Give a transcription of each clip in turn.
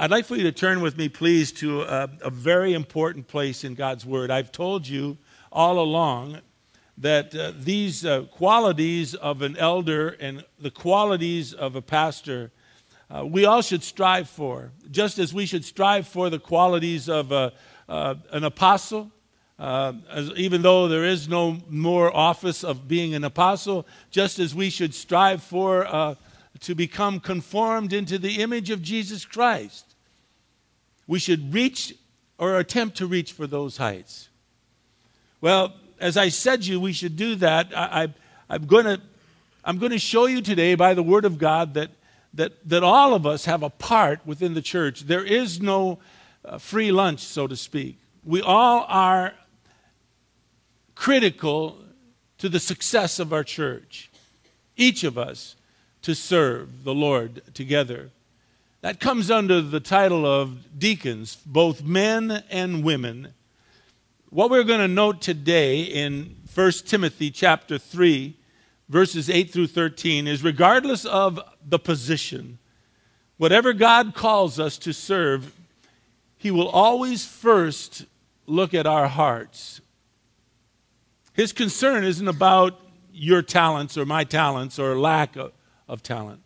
I'd like for you to turn with me, please, to a, a, very important place in God's Word. I've told you all along that uh, these uh, qualities of an elder and the qualities of a pastor, uh, we all should strive for, just as we should strive for the qualities of a, uh, an apostle. Uh, as, even though there is no more office of being an apostle, just as we should strive for uh, to become conformed into the image of Jesus Christ we should reach or attempt to reach for those heights. Well, as I said you, we should do that. I, am going to I'm going to show you today by the Word of God that, that, that all of us have a part within the church. There is no uh, free lunch, so to speak. We all are critical to the success of our church, each of us, to serve the Lord together. That comes under the title of deacons, both men and women. What we're going to note today in 1 Timothy chapter 3, verses 8 through 13, is regardless of the position, whatever God calls us to serve, He will always first look at our hearts. His concern isn't about your talents or my talents or lack of, of talent.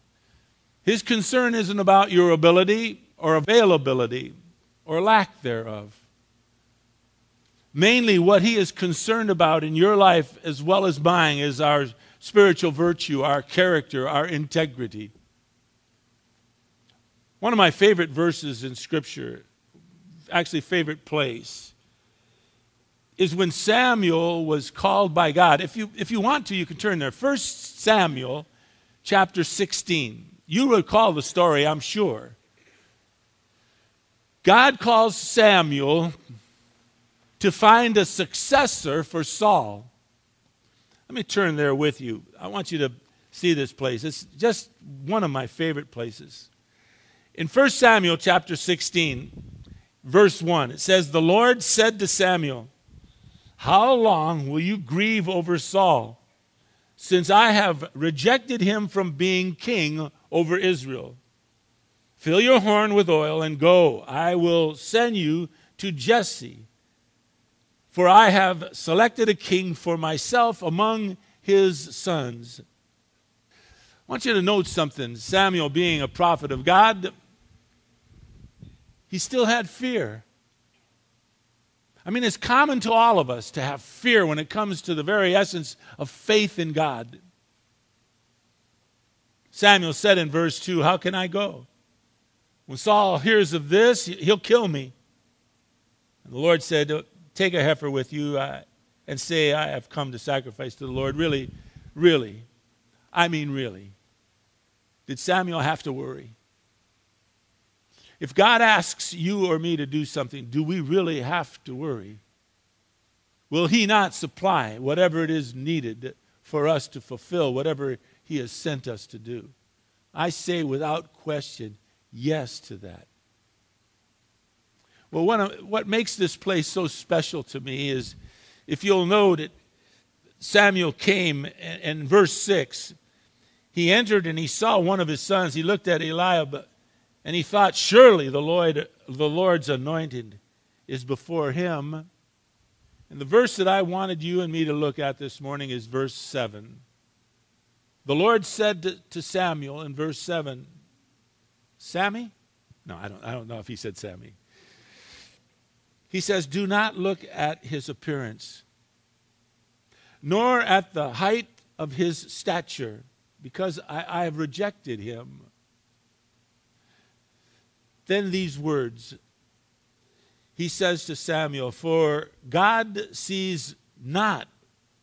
His concern isn't about your ability or availability or lack thereof. Mainly, what he is concerned about in your life as well as mine is our spiritual virtue, our character, our integrity. One of my favorite verses in Scripture, actually, favorite place, is when Samuel was called by God. If you, if you want to, you can turn there. First Samuel chapter 16. You recall the story, I'm sure. God calls Samuel to find a successor for Saul. Let me turn there with you. I want you to see this place. It's just one of my favorite places. In 1 Samuel chapter 16, verse 1, it says, The Lord said to Samuel, How long will you grieve over Saul, since I have rejected him from being king over Israel. Fill your horn with oil and go. I will send you to Jesse. For I have selected a king for myself among his sons. I want you to note something. Samuel, being a prophet of God, he still had fear. I mean, it's common to all of us to have fear when it comes to the very essence of faith in God. Samuel said in verse 2, How can I go? When Saul hears of this, he'll kill me. And the Lord said, Take a heifer with you uh, and say, I have come to sacrifice to the Lord. Really, really, I mean, really. Did Samuel have to worry? If God asks you or me to do something, do we really have to worry? Will He not supply whatever it is needed for us to fulfill whatever he has sent us to do. I say without question yes to that. Well, of, what makes this place so special to me is if you'll note it, Samuel came, and in verse 6, he entered and he saw one of his sons. He looked at Eliab and he thought, Surely the, Lord, the Lord's anointed is before him. And the verse that I wanted you and me to look at this morning is verse 7. The Lord said to, Samuel in verse 7, Sammy? No, I don't, I don't know if he said Sammy. He says, Do not look at his appearance, nor at the height of his stature, because I, I have rejected him. Then these words he says to Samuel, For God sees not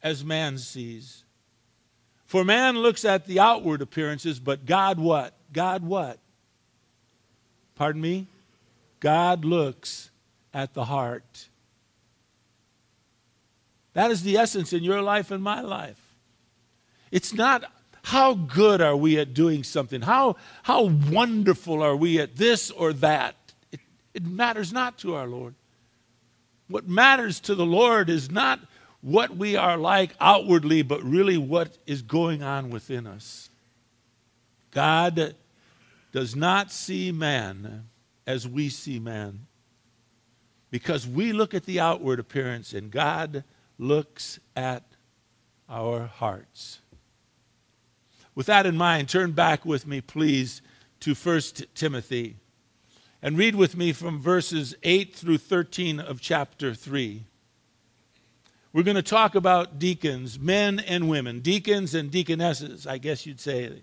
as man sees. For man looks at the outward appearances, but God what? God what? Pardon me? God looks at the heart. That is the essence in your life and my life. It's not how good are we at doing something, how, how wonderful are we at this or that. It, it matters not to our Lord. What matters to the Lord is not what we are like outwardly, but really what is going on within us. God does not see man as we see man. Because we look at the outward appearance and God looks at our hearts. With that in mind, turn back with me, please, to 1 Timothy and read with me from verses 8 through 13 of chapter 3. We're going to talk about deacons, men and women, deacons and deaconesses, I guess you'd say.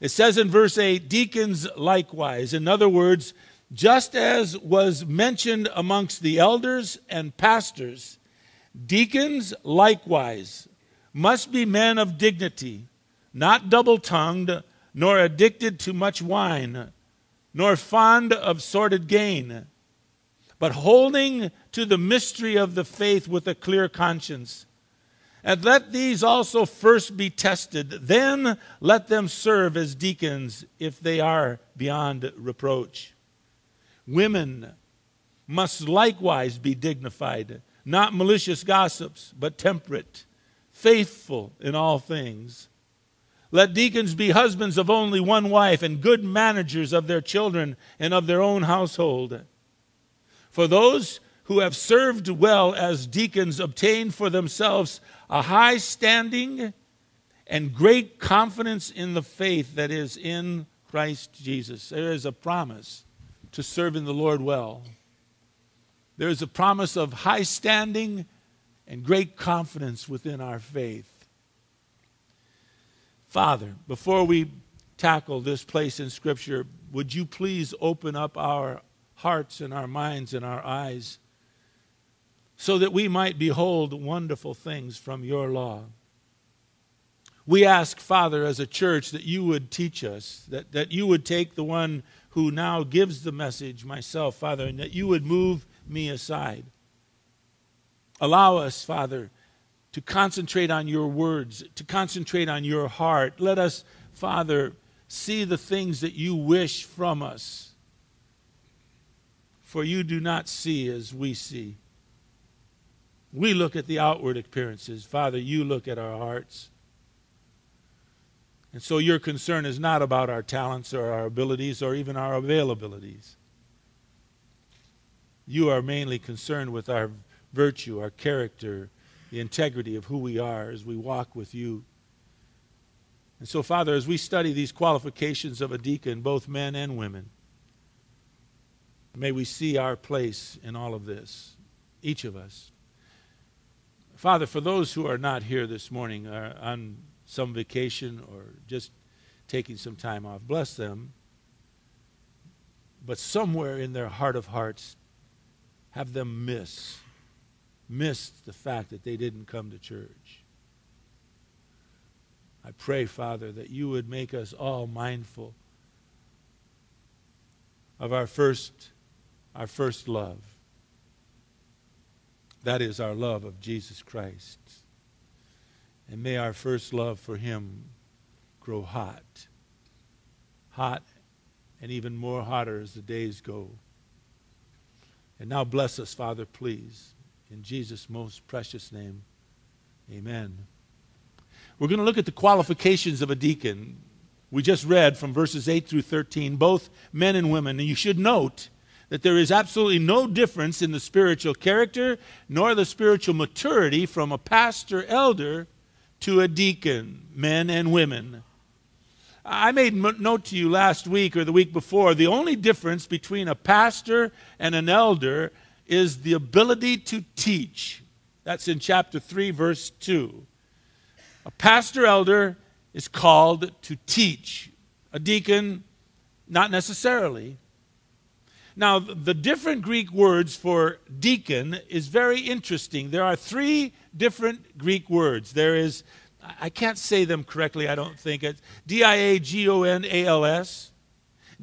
It says in verse 8, deacons likewise. In other words, just as was mentioned amongst the elders and pastors, deacons likewise must be men of dignity, not double tongued, nor addicted to much wine, nor fond of sordid gain, but holding to the mystery of the faith with a clear conscience. And let these also first be tested, then let them serve as deacons if they are beyond reproach. Women must likewise be dignified, not malicious gossips, but temperate, faithful in all things. Let deacons be husbands of only one wife and good managers of their children and of their own household. For those who have served well as deacons obtain for themselves a high standing and great confidence in the faith that is in Christ Jesus. There is a promise to serving the Lord well. There is a promise of high standing and great confidence within our faith. Father, before we tackle this place in Scripture, would you please open up our hearts and our minds and our eyes so that we might behold wonderful things from your law. We ask, Father, as a church, that you would teach us, that, that you would take the one who now gives the message, myself, Father, and that you would move me aside. Allow us, Father, to concentrate on your words, to concentrate on your heart. Let us, Father, see the things that you wish from us. For you do not see as we see. We look at the outward appearances. Father, you look at our hearts. And so your concern is not about our talents or our abilities or even our availabilities. You are mainly concerned with our virtue, our character, the integrity of who we are as we walk with you. And so, Father, as we study these qualifications of a deacon, both men and women, may we see our place in all of this, each of us. Father, for those who are not here this morning, are on some vacation or just taking some time off, bless them. But somewhere in their heart of hearts, have them miss, miss the fact that they didn't come to church. I pray, Father, that you would make us all mindful of our first, our first love. That is our love of Jesus Christ. And may our first love for him grow hot. Hot and even more hotter as the days go. And now bless us, Father, please. In Jesus' most precious name, amen. We're going to look at the qualifications of a deacon. We just read from verses 8 through 13, both men and women. And you should note that there is absolutely no difference in the spiritual character nor the spiritual maturity from a pastor elder to a deacon, men and women. I made note to you last week or the week before the only difference between a pastor and an elder is the ability to teach. That's in chapter 3, verse 2. A pastor elder is called to teach, a deacon, not necessarily. Now, the different Greek words for deacon is very interesting. There are three different Greek words. There is, I can't say them correctly, I don't think. It's D I A G O N A L S,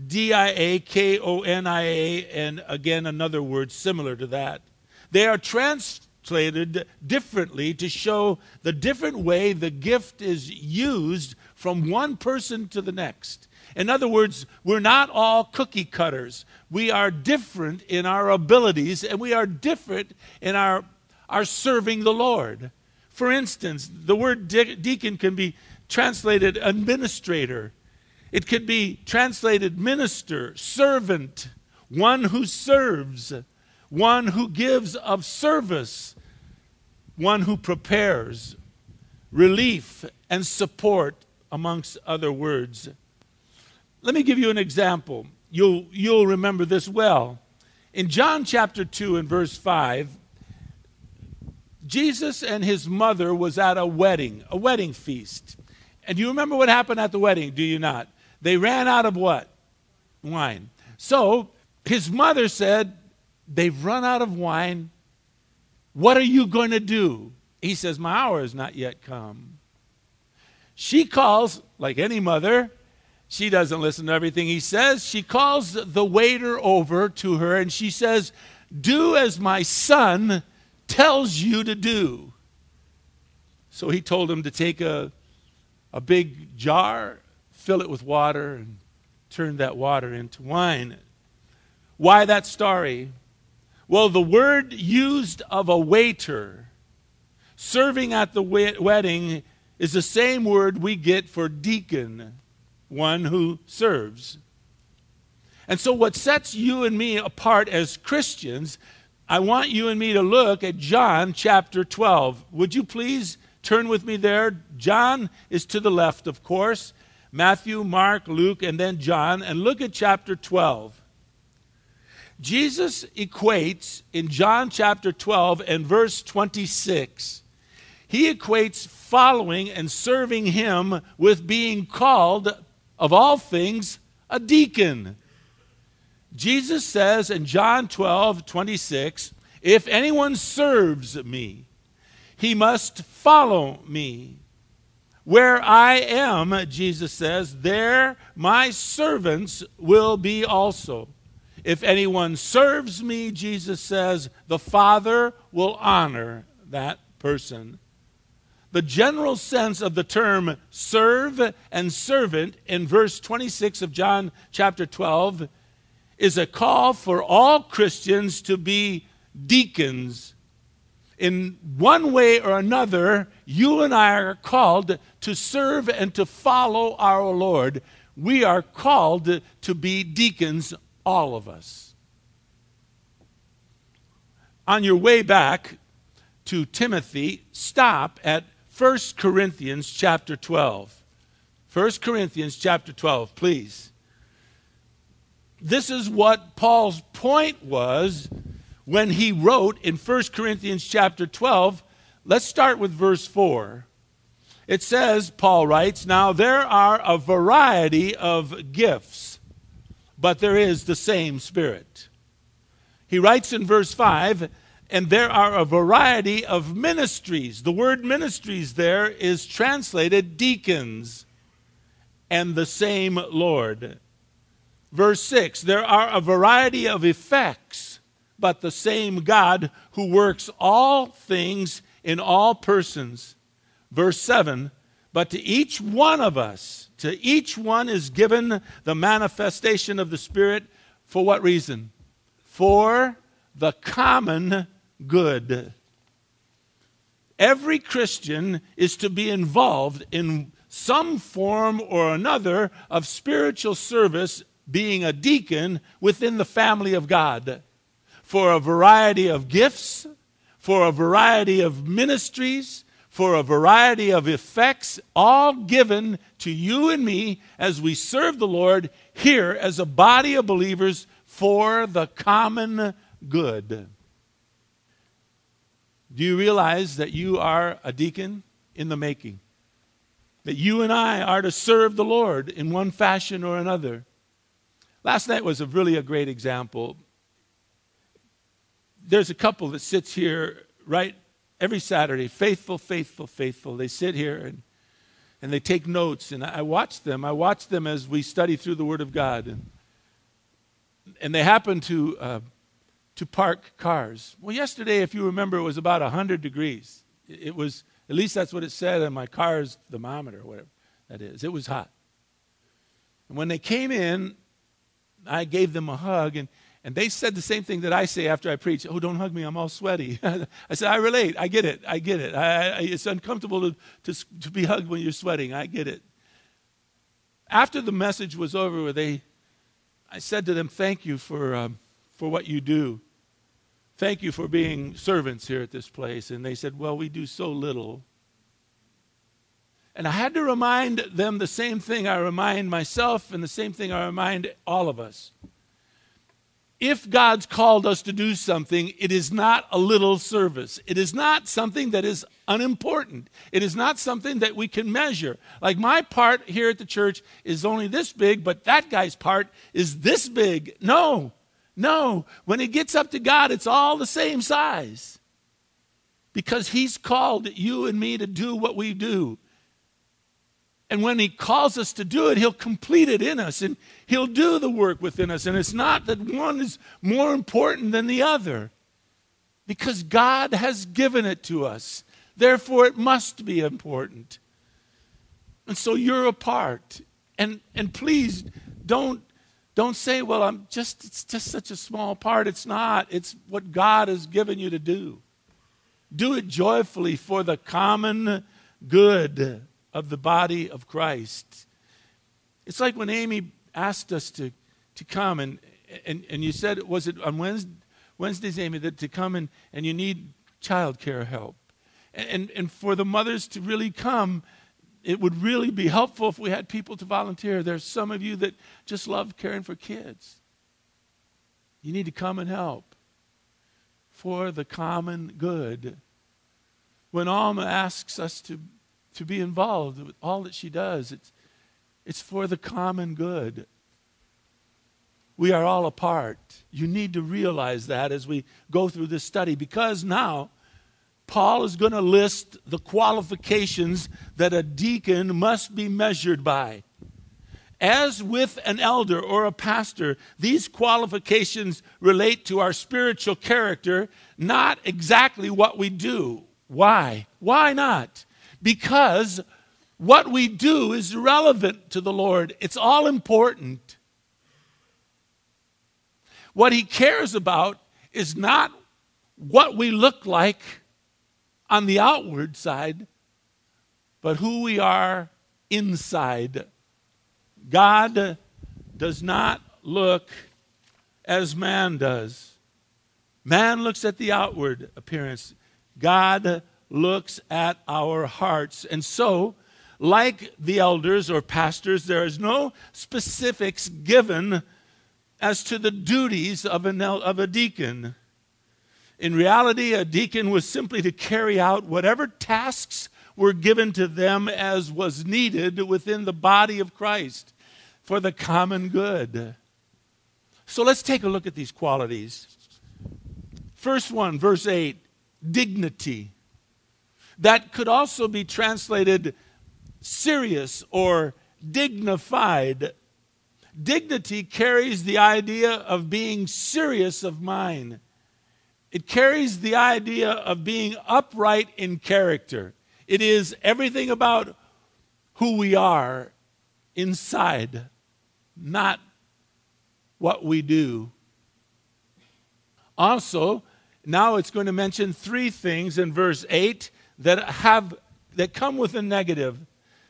D I A K O N I A, and again another word similar to that. They are translated differently to show the different way the gift is used from one person to the next. In other words, we're not all cookie cutters. We are different in our abilities and we are different in our, our serving the Lord. For instance, the word de- deacon can be translated administrator. It could be translated minister, servant, one who serves, one who gives of service, one who prepares, relief and support, amongst other words. Let me give you an example. You'll, you'll remember this well. In John chapter 2 and verse 5, Jesus and his mother was at a wedding, a wedding feast. And you remember what happened at the wedding, do you not? They ran out of what? Wine. So his mother said, They've run out of wine. What are you going to do? He says, My hour has not yet come. She calls, like any mother, she doesn't listen to everything he says. She calls the waiter over to her and she says, Do as my son tells you to do. So he told him to take a, a big jar fill it with water and turn that water into wine. Why that story? Well, the word used of a waiter serving at the wedding is the same word we get for deacon, one who serves. And so, what sets you and me apart as Christians, I want you and me to look at John chapter 12. Would you please turn with me there? John is to the left, of course. Matthew, Mark, Luke, and then John. And look at chapter 12. Jesus equates in John chapter 12 and verse 26, he equates following and serving him with being called, of all things, a deacon. Jesus says in John 12, 26, if anyone serves me, he must follow me. Where I am, Jesus says, there my servants will be also. If anyone serves me, Jesus says, the Father will honor that person. The general sense of the term serve and servant in verse 26 of John chapter 12 is a call for all Christians to be deacons in one way or another, you and I are called to serve and to follow our Lord. We are called to be deacons, all of us. On your way back to Timothy, stop at 1 Corinthians chapter 12. 1 Corinthians chapter 12, please. This is what Paul's point was when he wrote in 1 Corinthians chapter 12. Let's start with verse 4. It says, Paul writes, Now there are a variety of gifts, but there is the same Spirit. He writes in verse 5, and there are a variety of ministries. The word ministries there is translated deacons, and the same Lord. Verse 6, there are a variety of effects but the same God who works all things in all persons. Verse 7 But to each one of us, to each one is given the manifestation of the Spirit for what reason? For the common good. Every Christian is to be involved in some form or another of spiritual service, being a deacon within the family of God for a variety of gifts, for a variety of ministries, for a variety of effects, all given to you and me as we serve the Lord here as a body of believers for the common good. Do you realize that you are a deacon in the making? That you and I are to serve the Lord in one fashion or another. Last night was a really a great example there's a couple that sits here right every Saturday, faithful, faithful, faithful. They sit here and and they take notes, and I watch them. I watch them as we study through the Word of God, and and they happen to uh, to park cars. Well, yesterday, if you remember, it was about hundred degrees. It was at least that's what it said on my car's thermometer, whatever that is. It was hot. And when they came in, I gave them a hug, and and they said the same thing that I say after I preach. Oh, don't hug me. I'm all sweaty. I said, I relate. I get it. I get it. I, I, it's uncomfortable to, to, to be hugged when you're sweating. I get it. after the message was over, they, I said to them, Thank you for, um, for what you do. Thank you for being servants here at this place. And they said, Well, we do so little. And I had to remind them the same thing I remind myself and the same thing I remind all of us. If God's called us to do something, it is not a little service. It is not something that is unimportant. It is not something that we can measure. Like my part here at the church is only this big, but that guy's part is this big. No, no. When it gets up to God, it's all the same size. Because He's called you and me to do what we do. And when He calls us to do it, He'll complete it in us and He'll do the work within us. And it's not that one is more important than the other, because God has given it to us. Therefore, it must be important. And so you're a part. And, and please don't, don't say, well, I'm just, it's just such a small part. It's not. It's what God has given you to do. Do it joyfully for the common good of the body of Christ. It's like when Amy asked us to, to come, and, and, and you said, was it on Wednesday, Wednesdays, Amy, that to come and, and you need childcare help? And, and, and for the mothers to really come, it would really be helpful if we had people to volunteer. There's some of you that just love caring for kids. You need to come and help for the common good. When Alma asks us to to be involved with all that she does. It's, it's for the common good. We are all a part. You need to realize that as we go through this study because now Paul is going to list the qualifications that a deacon must be measured by. As with an elder or a pastor, these qualifications relate to our spiritual character, not exactly what we do. Why? Why not? because what we do is relevant to the Lord. It's all important. What He cares about is not what we look like on the outward side, but who we are inside. God does not look as man does. Man looks at the outward appearance. God looks at our hearts. And so, like the elders or pastors, there is no specifics given as to the duties of, an, of a deacon. In reality, a deacon was simply to carry out whatever tasks were given to them as was needed within the body of Christ for the common good. So let's take a look at these qualities. First one, verse 8 dignity that could also be translated serious or dignified. Dignity carries the idea of being serious of mind. It carries the idea of being upright in character. It is everything about who we are inside, not what we do. Also, now it's going to mention three things in verse 8 that have that come with a negative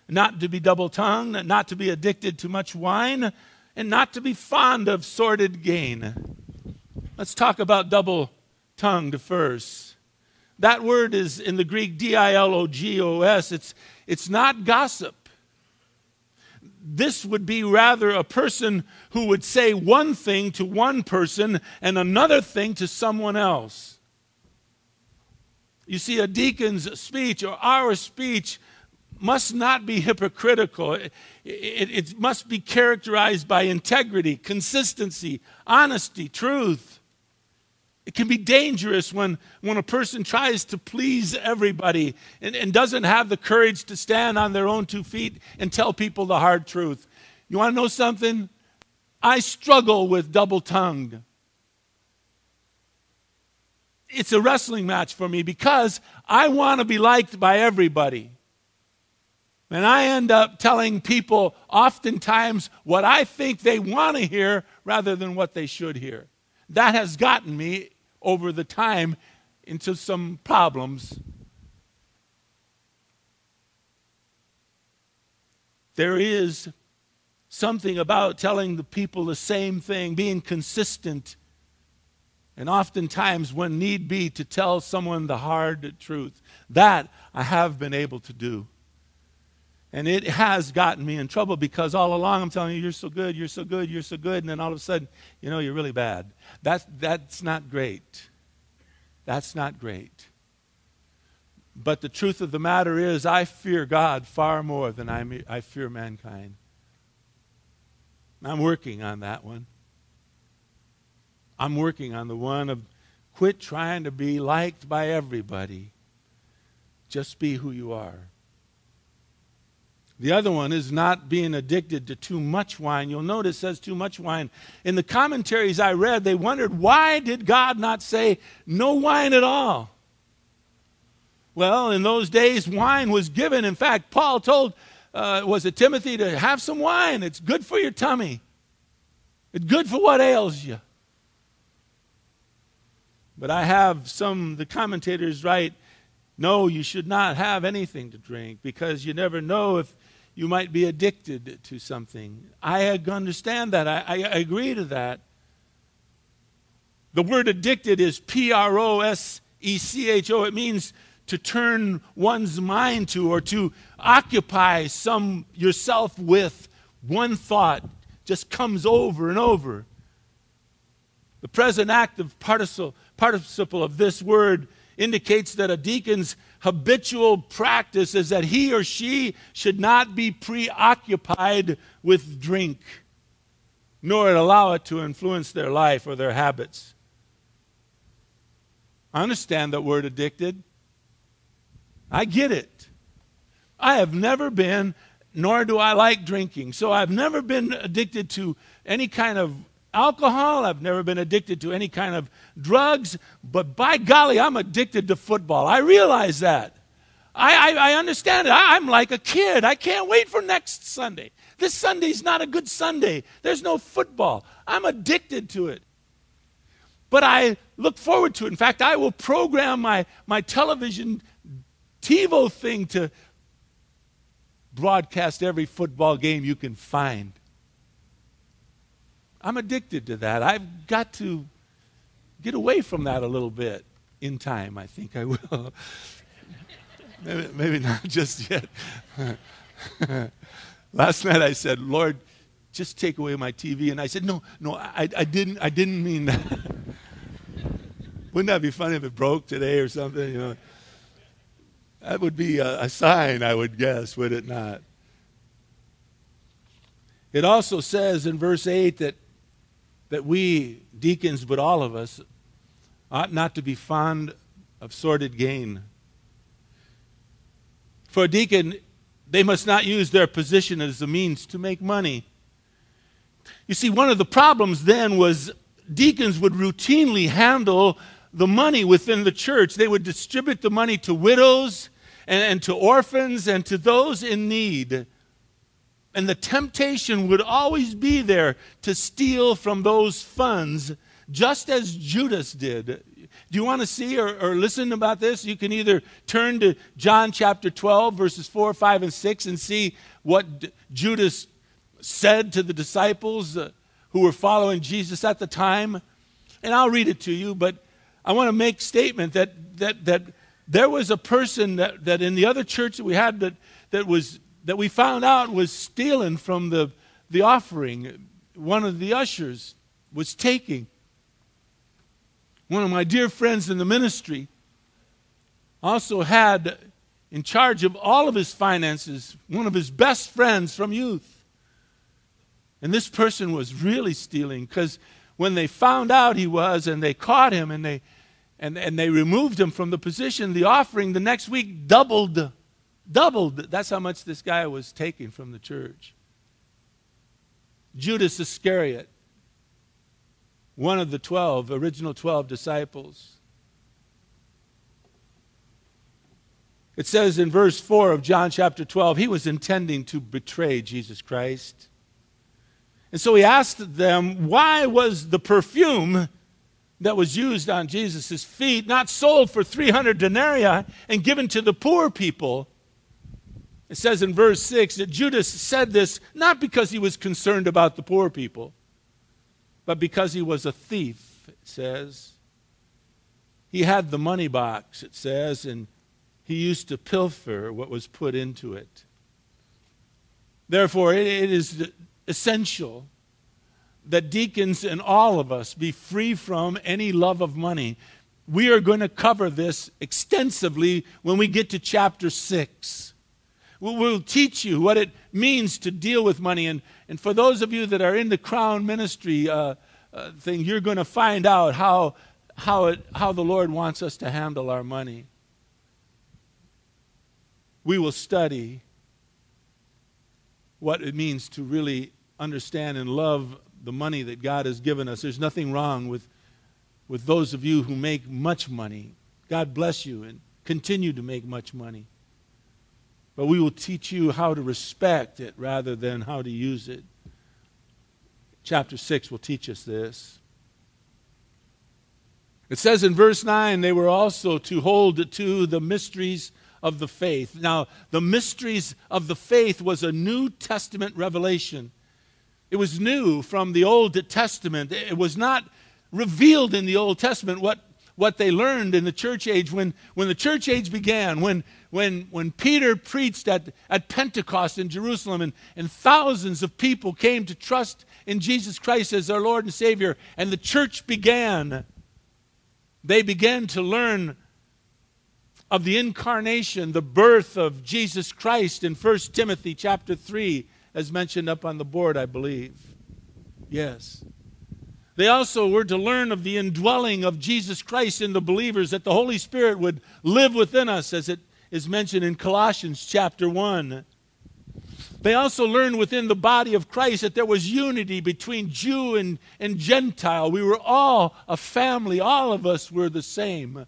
not to be double tongued, not to be addicted to much wine, and not to be fond of sordid gain. Let's talk about double tongued first. That word is in the Greek D I L O G O S. It's, it's not gossip. This would be rather a person who would say one thing to one person and another thing to someone else. You see, a deacon's speech or our speech must not be hypocritical. It, it, it, must be characterized by integrity, consistency, honesty, truth. It can be dangerous when, when a person tries to please everybody and, and doesn't have the courage to stand on their own two feet and tell people the hard truth. You want to know something? I struggle with double tongued it's a wrestling match for me because I want to be liked by everybody. And I end up telling people oftentimes what I think they want to hear rather than what they should hear. That has gotten me over the time into some problems. There is something about telling the people the same thing, being consistent, and oftentimes, when need be, to tell someone the hard truth. That I have been able to do. And it has gotten me in trouble because all along I'm telling you, you're so good, you're so good, you're so good. And then all of a sudden, you know, you're really bad. That's, that's not great. That's not great. But the truth of the matter is, I fear God far more than I, I fear mankind. I'm working on that one. I'm working on the one of quit trying to be liked by everybody. Just be who you are. The other one is not being addicted to too much wine. You'll notice it says too much wine. In the commentaries I read, they wondered why did God not say no wine at all? Well, in those days, wine was given. In fact, Paul told, uh, was it Timothy, to have some wine. It's good for your tummy, it's good for what ails you. But I have some, the commentators write, no, you should not have anything to drink because you never know if you might be addicted to something. I understand that. I, I, agree to that. The word addicted is P R O S E C H O. It means to turn one's mind to or to occupy some yourself with one thought just comes over and over. The present active participle, participle of this word indicates that a deacon's habitual practice is that he or she should not be preoccupied with drink, nor allow it to influence their life or their habits. I understand that word addicted. I get it. I have never been, nor do I like drinking. So I've never been addicted to any kind of alcohol. I've never been addicted to any kind of drugs. But by golly, I'm addicted to football. I realize that. I, I, I understand it. I, I'm like a kid. I can't wait for next Sunday. This Sunday's not a good Sunday. There's no football. I'm addicted to it. But I look forward to it. In fact, I will program my, my television TiVo thing to broadcast every football game you can find. I'm addicted to that. I've got to get away from that a little bit in time. I think I will. maybe, maybe not just yet. Last night I said, Lord, just take away my TV. And I said, no, no, I, I, didn't, I didn't mean that. Wouldn't that be funny if it broke today or something? You know, that would be a, a sign, I would guess, would it not? It also says in verse 8 that that we, deacons, but all of us, ought not to be fond of sordid gain. For a deacon, they must not use their position as a means to make money. You see, one of the problems then was deacons would routinely handle the money within the church. They would distribute the money to widows and, and to orphans and to those in need. And the temptation would always be there to steal from those funds, just as Judas did. Do you want to see or, or, listen about this? You can either turn to John chapter 12, verses 4, 5, and 6, and see what Judas said to the disciples uh, who were following Jesus at the time. And I'll read it to you, but I want to make statement that, that, that there was a person that, that in the other church that we had that, that was that we found out was stealing from the, the offering. One of the ushers was taking. One of my dear friends in the ministry also had in charge of all of his finances one of his best friends from youth. And this person was really stealing because when they found out he was and they caught him and they and, and they removed him from the position, the offering the next week doubled Doubled. That's how much this guy was taking from the church. Judas Iscariot, one of the 12, original 12 disciples. It says in verse 4 of John chapter 12, he was intending to betray Jesus Christ. And so he asked them, why was the perfume that was used on Jesus' feet not sold for 300 denarii and given to the poor people? It says in verse 6 that Judas said this not because he was concerned about the poor people, but because he was a thief, it says. He had the money box, it says, and he used to pilfer what was put into it. Therefore, it, is essential that deacons and all of us be free from any love of money. We are going to cover this extensively when we get to chapter 6. We'll teach you what it means to deal with money. And, and for those of you that are in the crown ministry uh, uh, thing, you're going to find out how, how, it, how the Lord wants us to handle our money. We will study what it means to really understand and love the money that God has given us. There's nothing wrong with, with those of you who make much money. God bless you and continue to make much money. But we will teach you how to respect it rather than how to use it. Chapter 6 will teach us this. It says in verse 9, they were also to hold to the mysteries of the faith. Now, the mysteries of the faith was a New Testament revelation. It was new from the Old Testament. It was not revealed in the Old Testament what, what they learned in the church age. When, when the church age began, when, when, when Peter preached at, at Pentecost in Jerusalem and, and thousands of people came to trust in Jesus Christ as their Lord and Savior, and the church began, they began to learn of the incarnation, the birth of Jesus Christ in 1 Timothy chapter 3 as mentioned up on the board, I believe. Yes. They also were to learn of the indwelling of Jesus Christ in the believers, that the Holy Spirit would live within us, as it is mentioned in Colossians chapter 1. They also learned within the body of Christ that there was unity between Jew and, and Gentile. We were all a family, all of us were the same.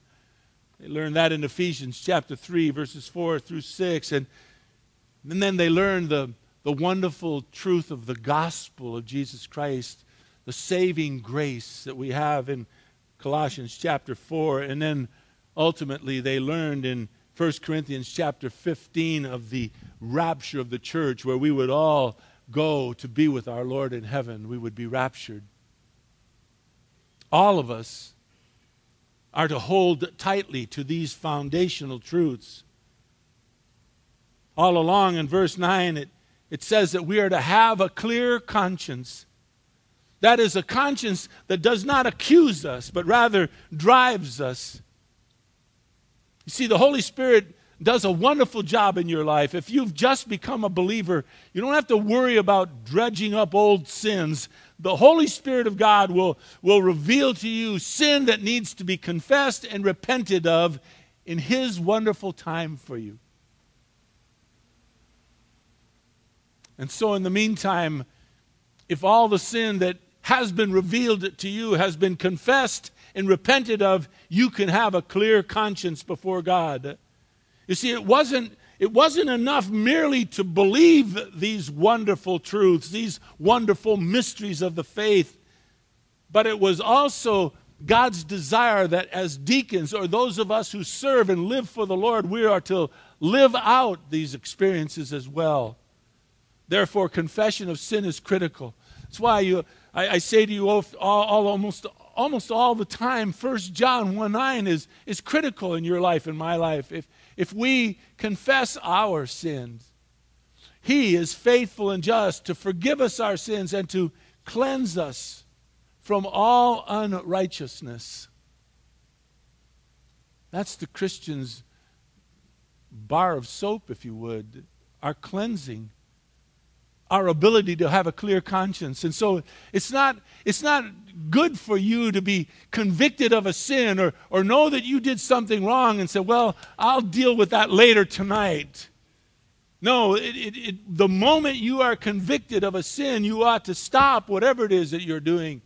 They learned that in Ephesians chapter 3, verses 4 through 6. And, and then they learned the the wonderful truth of the gospel of Jesus Christ, the saving grace that we have in Colossians chapter 4. And then ultimately they learned in 1 Corinthians chapter 15 of the rapture of the church, where we would all go to be with our Lord in heaven. We would be raptured. All of us are to hold tightly to these foundational truths. All along in verse 9, it it says that we are to have a clear conscience. That is a conscience that does not accuse us, but rather drives us. You see, the Holy Spirit does a wonderful job in your life. If you've just become a believer, you don't have to worry about dredging up old sins. The Holy Spirit of God will, will reveal to you sin that needs to be confessed and repented of in His wonderful time for you. And so, in the meantime, if all the sin that has been revealed to you has been confessed and repented of, you can have a clear conscience before God. You see, it wasn't, it wasn't enough merely to believe these wonderful truths, these wonderful mysteries of the faith, but it was also God's desire that as deacons or those of us who serve and live for the Lord, we are to live out these experiences as well. Therefore, confession of sin is critical. That's why you, I, I say to you all, all, almost, almost all the time, 1 John 1 9 is, is critical in your life and my life. If, if we confess our sins, He is faithful and just to forgive us our sins and to cleanse us from all unrighteousness. That's the Christian's bar of soap, if you would, our cleansing our ability to have a clear conscience. And so it's not, it's not good for you to be convicted of a sin or, or know that you did something wrong and say, well, I'll deal with that later tonight. No, it, it, it, the moment you are convicted of a sin, you ought to stop whatever it is that you're doing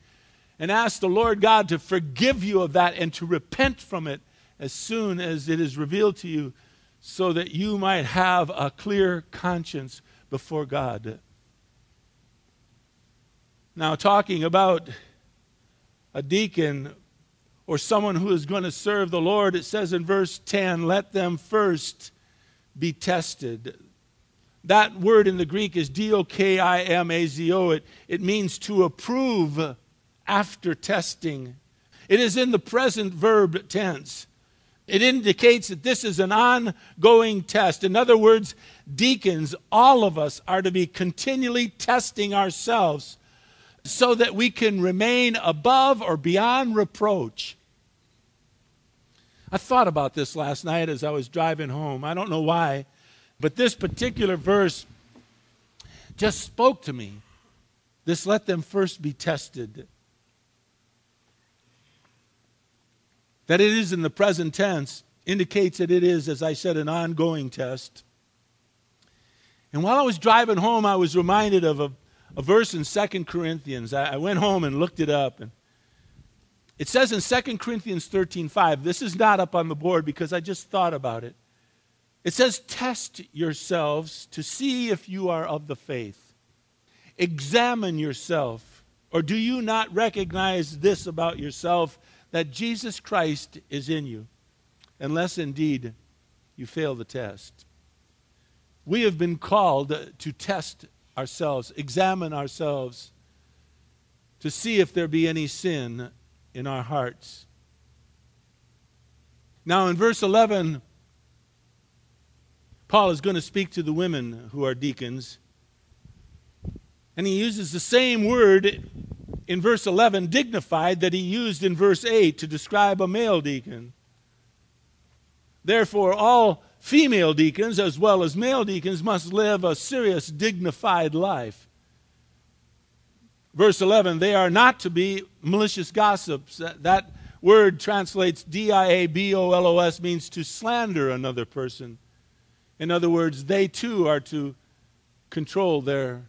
and ask the Lord God to forgive you of that and to repent from it as soon as it is revealed to you so that you might have a clear conscience before God. Now, talking about a deacon or someone who is going to serve the Lord, it says in verse 10 let them first be tested. That word in the Greek is D O K I M A Z O. It, it means to approve after testing. It is in the present verb tense. It indicates that this is an ongoing test. In other words, deacons, all of us are to be continually testing ourselves so that we can remain above or beyond reproach. I thought about this last night as I was driving home. I don't know why, but this particular verse just spoke to me. This let them first be tested. That it is in the present tense indicates that it is, as I said, an ongoing test. And while I was driving home, I was reminded of a, a verse in Second Corinthians. I, went home and looked it up. And it says in Second Corinthians 13 5, this is not up on the board because I just thought about it. It says, Test yourselves to see if you are of the faith. Examine yourself. Or do you not recognize this about yourself that Jesus Christ is in you, unless indeed you fail the test. We have been called to test ourselves, examine ourselves, to see if there be any sin in our hearts. Now, in verse 11, Paul is going to speak to the women who are deacons. And he uses the same word in verse 11 dignified that he used in verse 8 to describe a male deacon. Therefore, all female deacons, as well as male deacons, must live a serious, dignified life. Verse 11, they are not to be malicious gossips. That, that word translates D I A B O L O S, means to slander another person. In other words, they too are to control their,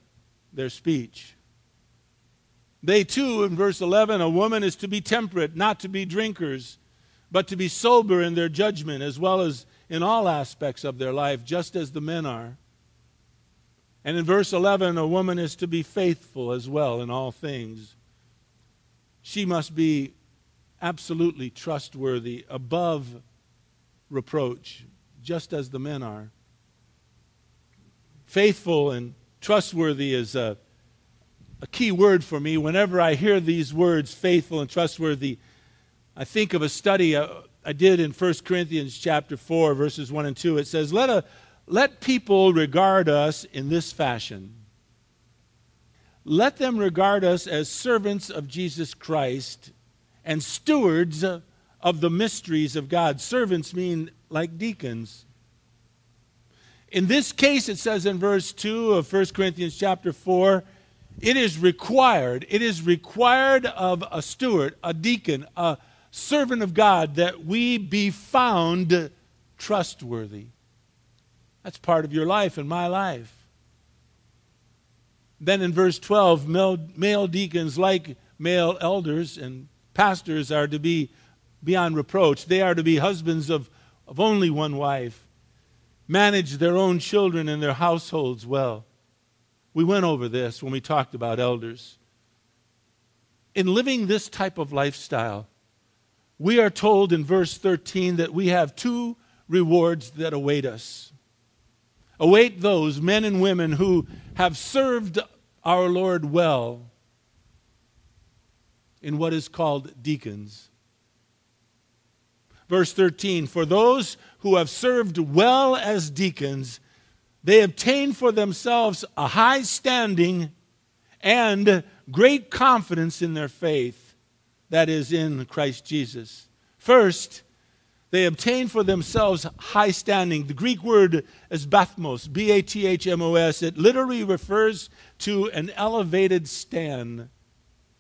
their speech. They too, in verse 11, a woman is to be temperate, not to be drinkers, but to be sober in their judgment, as well as in all aspects of their life, just as the men are. And in verse 11, a woman is to be faithful as well in all things. She must be absolutely trustworthy, above reproach, just as the men are. Faithful and trustworthy is a a key word for me. Whenever I hear these words, faithful and trustworthy, I think of a study uh, I did in 1 Corinthians chapter 4, verses 1 and 2. It says, Let, a, let people regard us in this fashion. Let them regard us as servants of Jesus Christ and stewards of the mysteries of God. Servants mean like deacons. In this case, it says in verse 2 of 1 Corinthians chapter 4, it is required, it is required of a steward, a deacon, a servant of God that we be found trustworthy. That's part of your life and my life. Then in verse 12, male, male deacons, like male elders and pastors, are to be beyond reproach. They are to be husbands of, of only one wife, manage their own children and their households well we went over this when we talked about elders. In living this type of lifestyle, we are told in verse 13 that we have two rewards that await us. Await those men and women who have served our Lord well in what is called deacons. Verse 13 For those who have served well as deacons, they obtain for themselves a high standing and great confidence in their faith, that is, in Christ Jesus. First, they obtain for themselves high standing. The Greek word is bathmos, B A T H M O S. It literally refers to an elevated stand.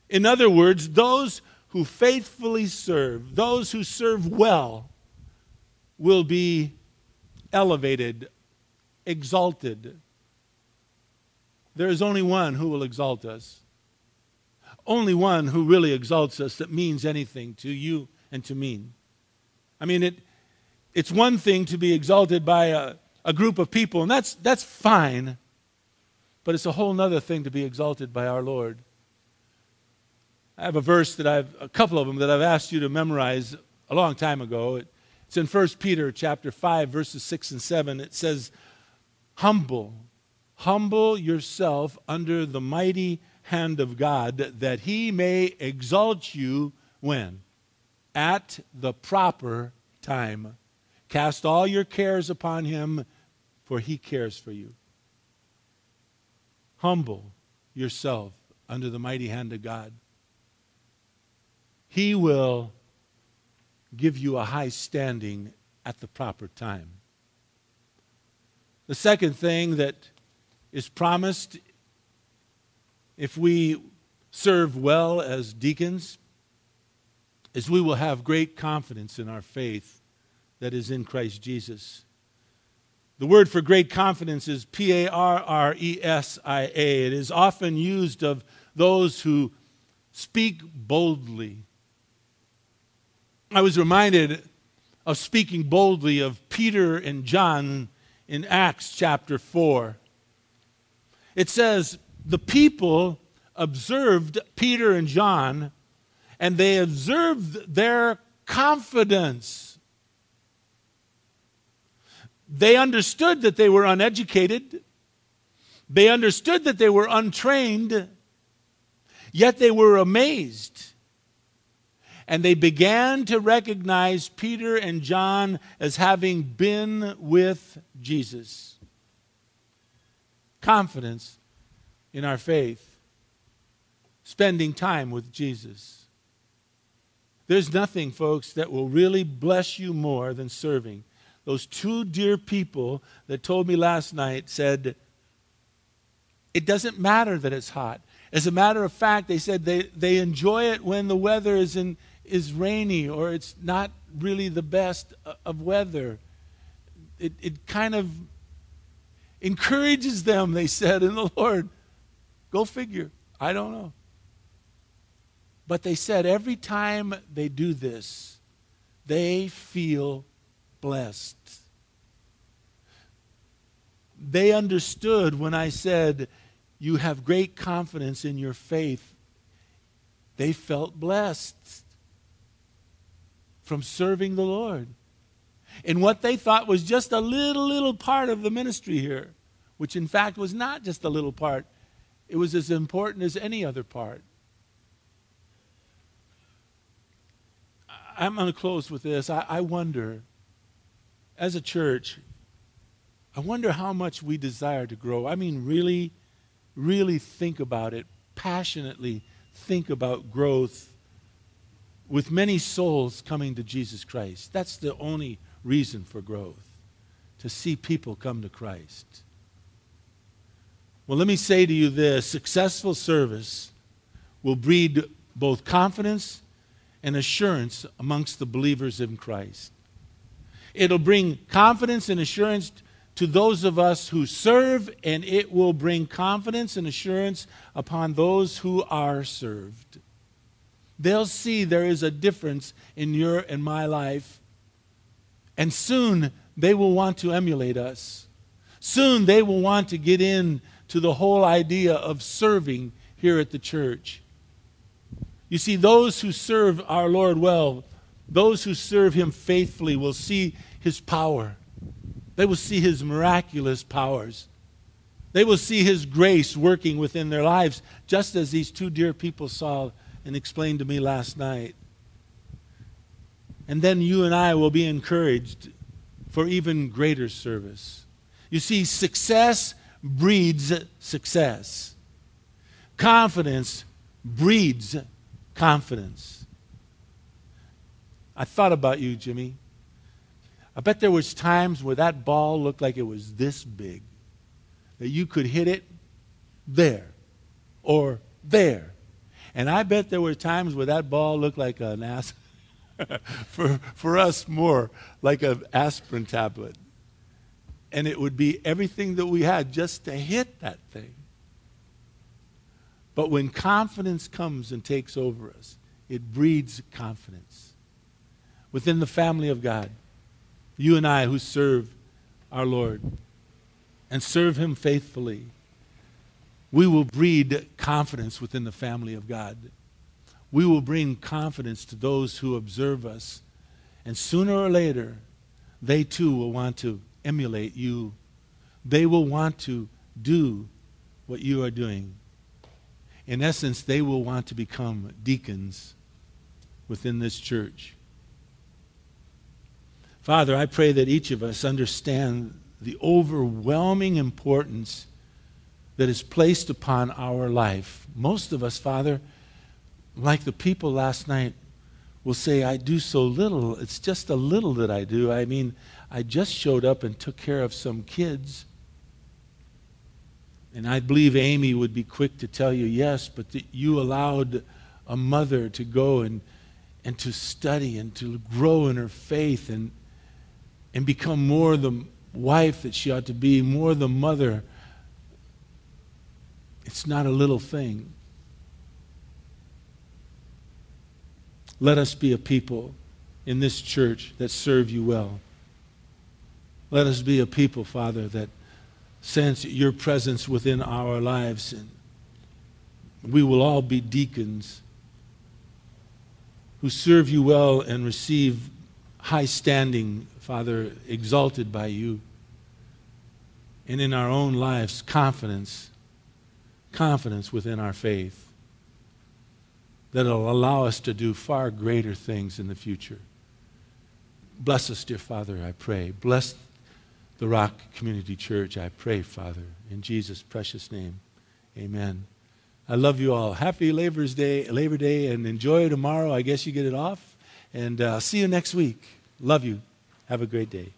In other words, those who faithfully serve, those who serve well, will be elevated exalted. There is only one who will exalt us. Only one who really exalts us that means anything to you and to me. I mean, it, it's one thing to be exalted by a, a group of people, and that's, that's fine, but it's a whole other thing to be exalted by our Lord. I have a verse that I've, a couple of them that I've asked you to memorize a long time ago. It's in 1 Peter chapter 5, verses 6 and 7. It says, humble Humble yourself under the mighty hand of God, that he may exalt you when? At the proper time. Cast all your cares upon him, for he cares for you. Humble yourself under the mighty hand of God. He will give you a high standing at the proper time. The second thing that is promised if we serve well as deacons is we will have great confidence in our faith that is in Christ Jesus. The word for great confidence is P A R R E S I A. It is often used of those who speak boldly. I was reminded of speaking boldly of Peter and John in Acts chapter 4. It says, The people observed Peter and John, and they observed their confidence. They understood that they were uneducated, they understood that they were untrained, yet they were amazed and they began to recognize Peter and John as having been with Jesus. Confidence in our faith, spending time with Jesus. There's nothing, folks, that will really bless you more than serving. Those two dear people that told me last night said, It doesn't matter that it's hot. As a matter of fact, they said they, they enjoy it when the weather is in, is rainy or it's not really the best of weather. It, it kind of encourages them, they said, in the Lord. Go figure. I don't know. But they said every time they do this, they feel blessed. They understood when I said, You have great confidence in your faith. They felt blessed from serving the Lord in what they thought was just a little, little part of the ministry here, which in fact was not just a little part, it was as important as any other part. I'm going to close with this. I, I wonder, as a church, I wonder how much we desire to grow. I mean, really, really think about it, passionately think about growth with many souls coming to Jesus Christ. That's the only reason for growth, to see people come to Christ. Well, let me say to you this successful service will breed both confidence and assurance amongst the believers in Christ. It'll bring confidence and assurance to those of us who serve, and it will bring confidence and assurance upon those who are served. They'll see there is a difference in your and my life. And soon they will want to emulate us. Soon they will want to get in to the whole idea of serving here at the church. You see, those who serve our Lord well, those who serve him faithfully, will see his power. They will see his miraculous powers. They will see his grace working within their lives, just as these two dear people saw and explained to me last night. And then you and I will be encouraged for even greater service. You see, success breeds success, confidence breeds confidence. I thought about you, Jimmy. I bet there was times where that ball looked like it was this big that you could hit it there or there and I bet there were times where that ball looked like an ass, for, for us more like an aspirin tablet. And it would be everything that we had just to hit that thing. But when confidence comes and takes over us, it breeds confidence. Within the family of God, you and I who serve our Lord and serve Him faithfully we will breed confidence within the family of God. We will bring confidence to those who observe us. And sooner or later, they too will want to emulate you. They will want to do what you are doing. In essence, they will want to become deacons within this church. Father, I pray that each of us understand the overwhelming importance that is placed upon our life. Most of us, Father, like the people last night, will say, I do so little. It's just a little that I do. I mean, I just showed up and took care of some kids. And I believe Amy would be quick to tell you yes, but that you allowed a mother to go and, and to study and to grow in her faith and, and become more the wife that she ought to be, more the mother. It's not a little thing. Let us be a people in this church that serve you well. Let us be a people, Father, that sense your presence within our lives. And we will all be deacons who serve you well and receive high standing, Father, exalted by you. And in our own lives, confidence, confidence within our faith that'll allow us to do far greater things in the future. Bless us, dear Father, I pray. Bless the Rock Community Church, I pray, Father, in Jesus' precious name. Amen. I love you all. Happy Labor's Day, Labor Day, and enjoy tomorrow. I guess you get it off. And uh, see you next week. Love you. Have a great day.